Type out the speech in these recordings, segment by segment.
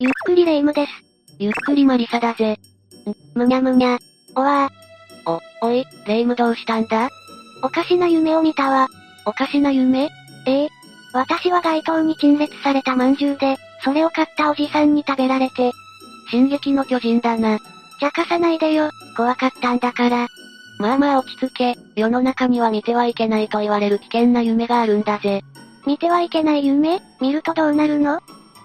ゆっくりレ夢ムです。ゆっくりマリサだぜ。むにゃむにゃ。おわお、おい、レ夢ムどうしたんだ？おかしな夢を見たわ。おかしな夢？ええ私は街頭に陳列された饅頭で、それを買ったおじさんに食べられて、進撃の巨人だな。茶化さないでよ、怖かったんだから。まあまあ落ち着け、世の中には見てはいけないと言われる危険な夢があるんだぜ。見てはいけない夢？見るとどうなるの？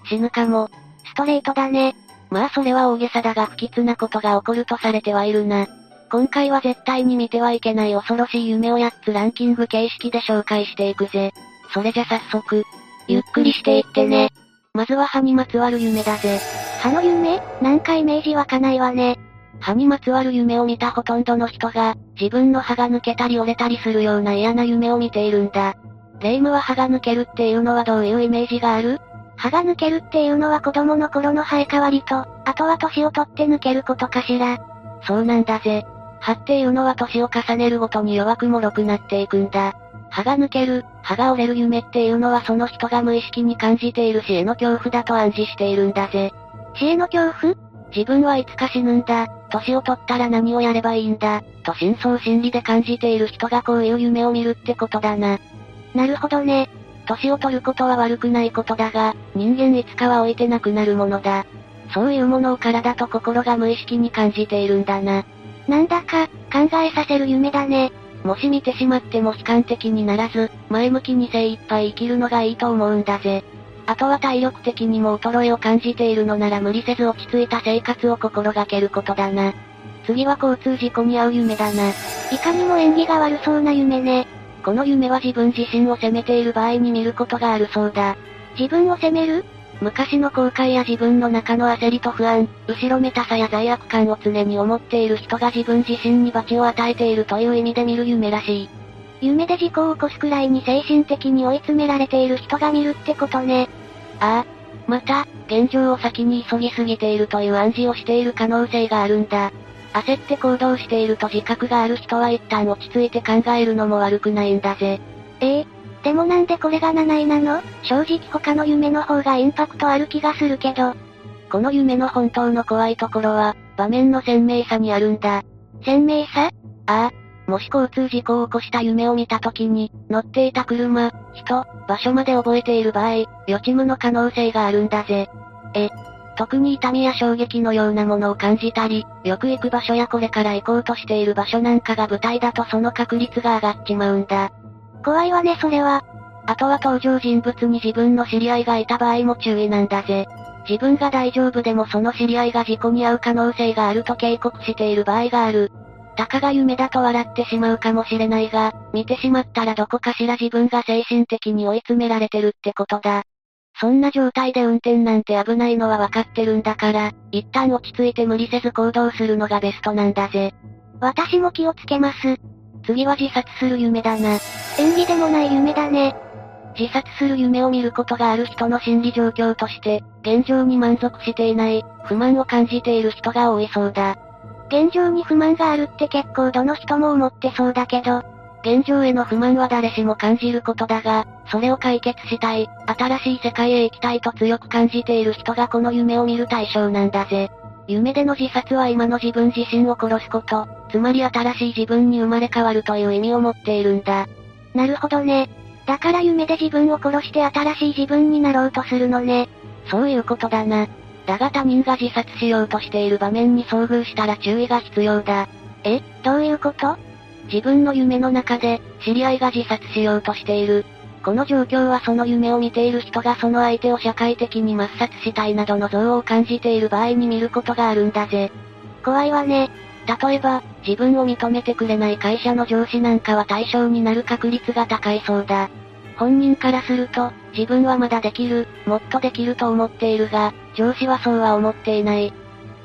死ぬかも。ストレートだね。まあそれは大げさだが不吉なことが起こるとされてはいるな。今回は絶対に見てはいけない恐ろしい夢を8つランキング形式で紹介していくぜ。それじゃ早速、ゆっくりしていってね。まずは歯にまつわる夢だぜ。歯の夢？なんかイメージ湧かないわね。歯にまつわる夢を見たほとんどの人が、自分の歯が抜けたり折れたりするような嫌な夢を見ているんだ。レイムは歯が抜けるっていうのはどういうイメージがある？歯が抜けるっていうのは子供の頃の生え変わりと、あとは年を取って抜けることかしら。そうなんだぜ。歯っていうのは年を重ねるごとに弱く脆くなっていくんだ。歯が抜ける、歯が折れる夢っていうのはその人が無意識に感じている死への恐怖だと暗示しているんだぜ。死への恐怖？自分はいつか死ぬんだ、年を取ったら何をやればいいんだ、と深層心理で感じている人がこういう夢を見るってことだな。なるほどね。年を取ることは悪くないことだが、人間いつかは置いてなくなるものだ。そういうものを体と心が無意識に感じているんだな。なんだか、考えさせる夢だね。もし見てしまっても悲観的にならず、前向きに精一杯生きるのがいいと思うんだぜ。あとは体力的にも衰えを感じているのなら無理せず落ち着いた生活を心がけることだな。次は交通事故に遭う夢だな。いかにも縁起が悪そうな夢ね。この夢は自分自身を責めている場合に見ることがあるそうだ。自分を責める？昔の後悔や自分の中の焦りと不安、後ろめたさや罪悪感を常に思っている人が自分自身に罰を与えているという意味で見る夢らしい。夢で事故を起こすくらいに精神的に追い詰められている人が見るってことね。ああ。また、現状を先に急ぎすぎているという暗示をしている可能性があるんだ。焦って行動していると自覚がある人は一旦落ち着いて考えるのも悪くないんだぜ。ええでもなんでこれが7位なの？正直他の夢の方がインパクトある気がするけど。この夢の本当の怖いところは、場面の鮮明さにあるんだ。鮮明さ？ああ。もし交通事故を起こした夢を見た時に、乗っていた車、人、場所まで覚えている場合、予知夢の可能性があるんだぜ。え、特に痛みや衝撃のようなものを感じたり、よく行く場所やこれから行こうとしている場所なんかが舞台だとその確率が上がっちまうんだ。怖いわねそれは。あとは登場人物に自分の知り合いがいた場合も注意なんだぜ。自分が大丈夫でもその知り合いが事故に遭う可能性があると警告している場合がある。たかが夢だと笑ってしまうかもしれないが、見てしまったらどこかしら自分が精神的に追い詰められてるってことだ。そんな状態で運転なんて危ないのは分かってるんだから、一旦落ち着いて無理せず行動するのがベストなんだぜ。私も気をつけます。次は自殺する夢だな。演技でもない夢だね。自殺する夢を見ることがある人の心理状況として、現状に満足していない、不満を感じている人が多いそうだ。現状に不満があるって結構どの人も思ってそうだけど、現状への不満は誰しも感じることだが、それを解決したい、新しい世界へ行きたいと強く感じている人がこの夢を見る対象なんだぜ。夢での自殺は今の自分自身を殺すこと、つまり新しい自分に生まれ変わるという意味を持っているんだ。なるほどね。だから夢で自分を殺して新しい自分になろうとするのね。そういうことだな。だが他人が自殺しようとしている場面に遭遇したら注意が必要だ。え、どういうこと？自分の夢の中で、知り合いが自殺しようとしている。この状況はその夢を見ている人がその相手を社会的に抹殺したいなどの憎悪を感じている場合に見ることがあるんだぜ。怖いわね。例えば、自分を認めてくれない会社の上司なんかは対象になる確率が高いそうだ。本人からすると、自分はまだできる、もっとできると思っているが、上司はそうは思っていない。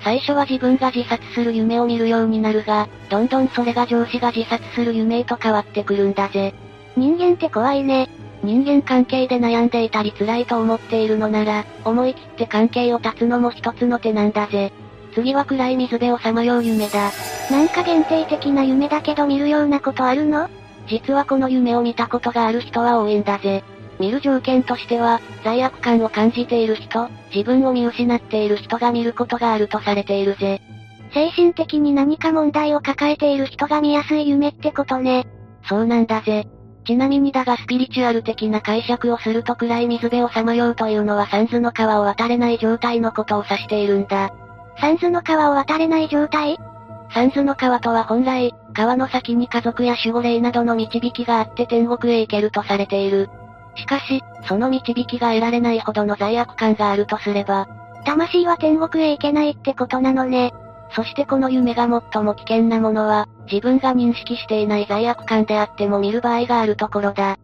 最初は自分が自殺する夢を見るようになるが、どんどんそれが上司が自殺する夢へと変わってくるんだぜ。人間って怖いね。人間関係で悩んでいたり辛いと思っているのなら、思い切って関係を断つのも一つの手なんだぜ。次は暗い水辺をさまよう夢だ。なんか限定的な夢だけど見るようなことあるの？実はこの夢を見たことがある人は多いんだぜ。見る条件としては、罪悪感を感じている人、自分を見失っている人が見ることがあるとされているぜ。精神的に何か問題を抱えている人が見やすい夢ってことね。そうなんだぜ。ちなみにだがスピリチュアル的な解釈をすると暗い水辺をさまようというのはサンズの川を渡れない状態のことを指しているんだ。サンズの川を渡れない状態？サンズの川とは本来、川の先に家族や守護霊などの導きがあって天国へ行けるとされている。しかし、その導きが得られないほどの罪悪感があるとすれば、魂は天国へ行けないってことなのね。そしてこの夢が最も危険なものは、自分が認識していない罪悪感であっても見る場合があるところだ。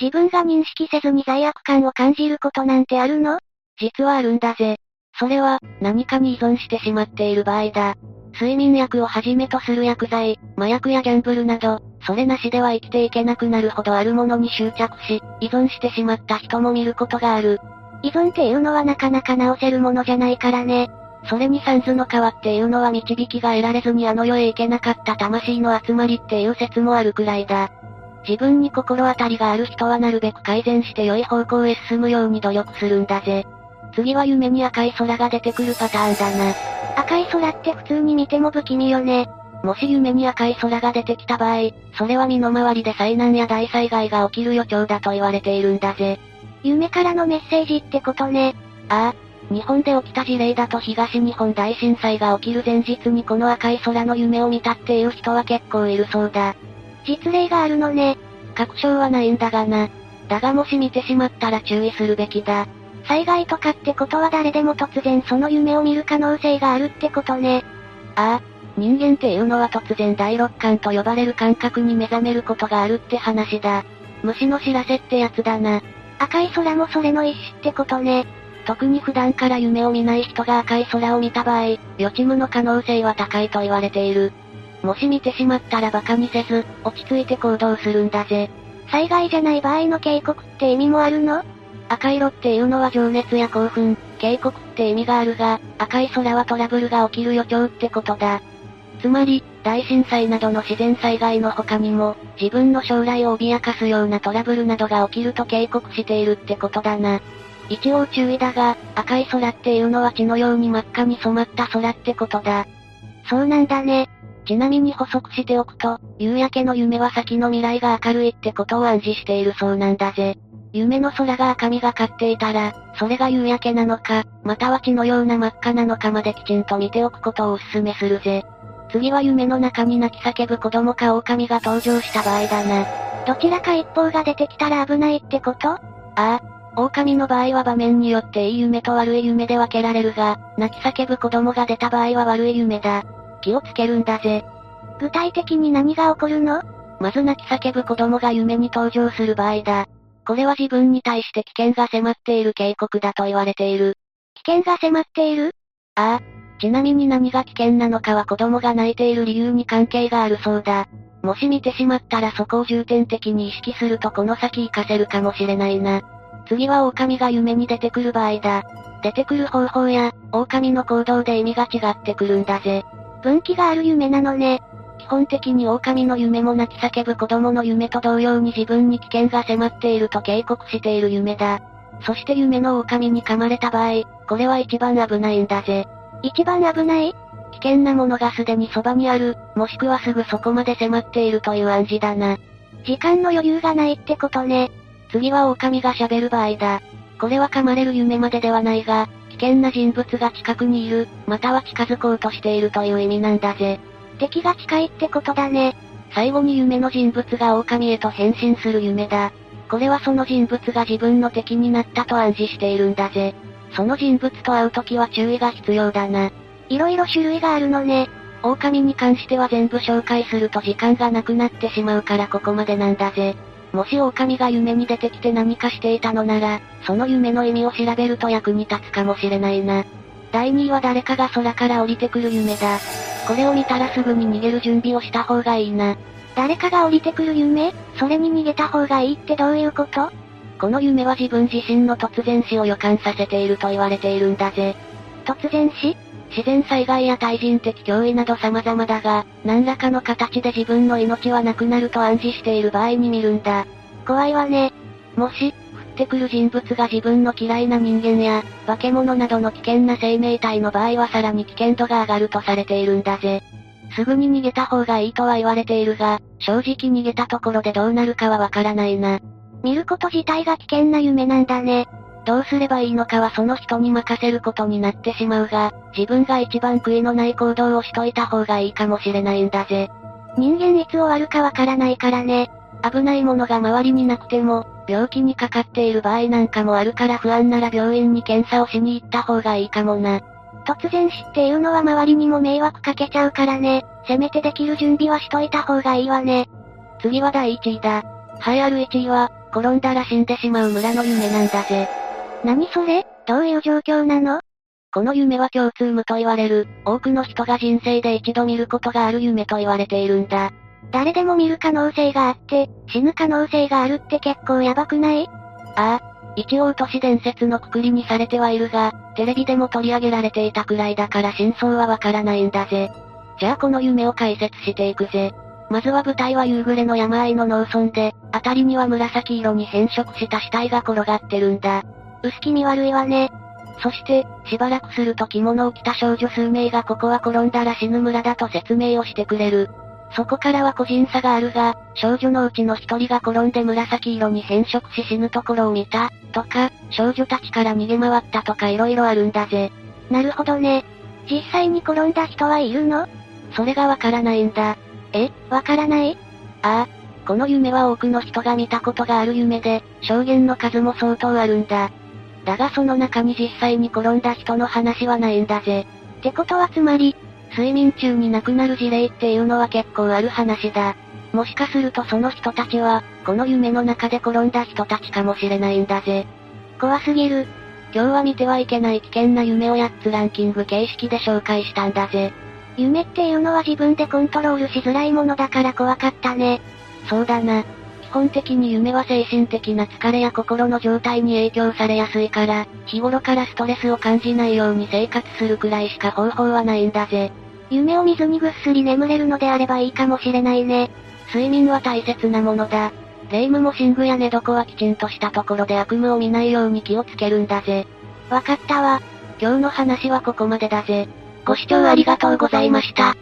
自分が認識せずに罪悪感を感じることなんてあるの？実はあるんだぜ。それは、何かに依存してしまっている場合だ。睡眠薬をはじめとする薬剤、麻薬やギャンブルなど、それなしでは生きていけなくなるほどあるものに執着し、依存してしまった人も見ることがある。依存っていうのはなかなか治せるものじゃないからね。それにサンズの川っていうのは導きが得られずにあの世へ行けなかった魂の集まりっていう説もあるくらいだ。自分に心当たりがある人はなるべく改善して良い方向へ進むように努力するんだぜ。次は夢に赤い空が出てくるパターンだな。赤い空って普通に見ても不気味よね。もし夢に赤い空が出てきた場合、それは身の回りで災難や大災害が起きる予兆だと言われているんだぜ。夢からのメッセージってことね。ああ、日本で起きた事例だと東日本大震災が起きる前日にこの赤い空の夢を見たっていう人は結構いるそうだ。実例があるのね。確証はないんだがな。だがもし見てしまったら注意するべきだ。災害とかってことは誰でも突然その夢を見る可能性があるってことね。ああ、人間っていうのは突然第六感と呼ばれる感覚に目覚めることがあるって話だ。虫の知らせってやつだな。赤い空もそれの一種ってことね。特に普段から夢を見ない人が赤い空を見た場合、予知夢の可能性は高いと言われている。もし見てしまったら馬鹿にせず、落ち着いて行動するんだぜ。災害じゃない場合の警告って意味もあるの？赤色っていうのは情熱や興奮、警告って意味があるが、赤い空はトラブルが起きる予兆ってことだ。つまり、大震災などの自然災害の他にも、自分の将来を脅かすようなトラブルなどが起きると警告しているってことだな。一応注意だが、赤い空っていうのは血のように真っ赤に染まった空ってことだ。そうなんだね。ちなみに補足しておくと、夕焼けの夢は先の未来が明るいってことを暗示しているそうなんだぜ。夢の空が赤みがかっていたら、それが夕焼けなのか、または血のような真っ赤なのかまできちんと見ておくことをお勧めするぜ。次は夢の中に泣き叫ぶ子供か狼が登場した場合だな。どちらか一方が出てきたら危ないってこと？ああ、狼の場合は場面によっていい夢と悪い夢で分けられるが、泣き叫ぶ子供が出た場合は悪い夢だ。気をつけるんだぜ。具体的に何が起こるの？まず泣き叫ぶ子供が夢に登場する場合だ。これは自分に対して危険が迫っている警告だと言われている。危険が迫っている？ああ。ちなみに何が危険なのかは子供が泣いている理由に関係があるそうだ。もし見てしまったらそこを重点的に意識するとこの先活かせるかもしれないな。次は狼が夢に出てくる場合だ。出てくる方法や、狼の行動で意味が違ってくるんだぜ。分岐がある夢なのね。基本的に狼の夢も泣き叫ぶ子供の夢と同様に自分に危険が迫っていると警告している夢だ。そして夢の狼に噛まれた場合、これは一番危ないんだぜ。一番危ない？危険なものがすでにそばにある、もしくはすぐそこまで迫っているという暗示だな。時間の余裕がないってことね。次は狼が喋る場合だ。これは噛まれる夢までではないが、危険な人物が近くにいる、または近づこうとしているという意味なんだぜ。敵が近いってことだね。最後に夢の人物が狼へと変身する夢だ。これはその人物が自分の敵になったと暗示しているんだぜ。その人物と会うときは注意が必要だな。色々種類があるのね。狼に関しては全部紹介すると時間がなくなってしまうからここまでなんだぜ。もし狼が夢に出てきて何かしていたのなら、その夢の意味を調べると役に立つかもしれないな。第2位は誰かが空から降りてくる夢だ。これを見たらすぐに逃げる準備をした方がいいな。誰かが降りてくる夢？それに逃げた方がいいってどういうこと？この夢は自分自身の突然死を予感させていると言われているんだぜ。突然死？自然災害や対人的脅威など様々だが、何らかの形で自分の命はなくなると暗示している場合に見るんだ。怖いわね。もし、ってくる人物が自分の嫌いな人間や、化け物などの危険な生命体の場合はさらに危険度が上がるとされているんだぜ。すぐに逃げた方がいいとは言われているが、正直逃げたところでどうなるかはわからないな。見ること自体が危険な夢なんだね。どうすればいいのかはその人に任せることになってしまうが、自分が一番悔いのない行動をしといた方がいいかもしれないんだぜ。人間いつ終わるかわからないからね。危ないものが周りになくても、病気にかかっている場合なんかもあるから不安なら病院に検査をしに行った方がいいかもな。突然死っていうのは周りにも迷惑かけちゃうからね。せめてできる準備はしといた方がいいわね。次は第1位だ。栄えある1位は、転んだら死んでしまう村の夢なんだぜ。何それ？どういう状況なの？この夢は共通無と言われる、多くの人が人生で一度見ることがある夢と言われているんだ。誰でも見る可能性があって、死ぬ可能性があるって結構やばくない？ああ。一応都市伝説のくくりにされてはいるが、テレビでも取り上げられていたくらいだから真相はわからないんだぜ。じゃあこの夢を解説していくぜ。まずは舞台は夕暮れの山あいの農村で、辺りには紫色に変色した死体が転がってるんだ。薄気味悪いわね。そして、しばらくすると着物を着た少女数名がここは転んだら死ぬ村だと説明をしてくれる。そこからは個人差があるが、少女のうちの一人が転んで紫色に変色し死ぬところを見た、とか、少女たちから逃げ回ったとか色々あるんだぜ。なるほどね。実際に転んだ人はいるの？それがわからないんだ。え、わからない？ああ。この夢は多くの人が見たことがある夢で、証言の数も相当あるんだ。だがその中に実際に転んだ人の話はないんだぜ。ってことはつまり、睡眠中に亡くなる事例っていうのは結構ある話だ。もしかするとその人たちは、この夢の中で転んだ人たちかもしれないんだぜ。怖すぎる。今日は見てはいけない危険な夢を8つランキング形式で紹介したんだぜ。夢っていうのは自分でコントロールしづらいものだから怖かったね。そうだな。基本的に夢は精神的な疲れや心の状態に影響されやすいから、日頃からストレスを感じないように生活するくらいしか方法はないんだぜ。夢を見ずにぐっすり眠れるのであればいいかもしれないね。睡眠は大切なものだ。霊夢も寝具や寝床はきちんとしたところで悪夢を見ないように気をつけるんだぜ。わかったわ。今日の話はここまでだぜ。ご視聴ありがとうございました。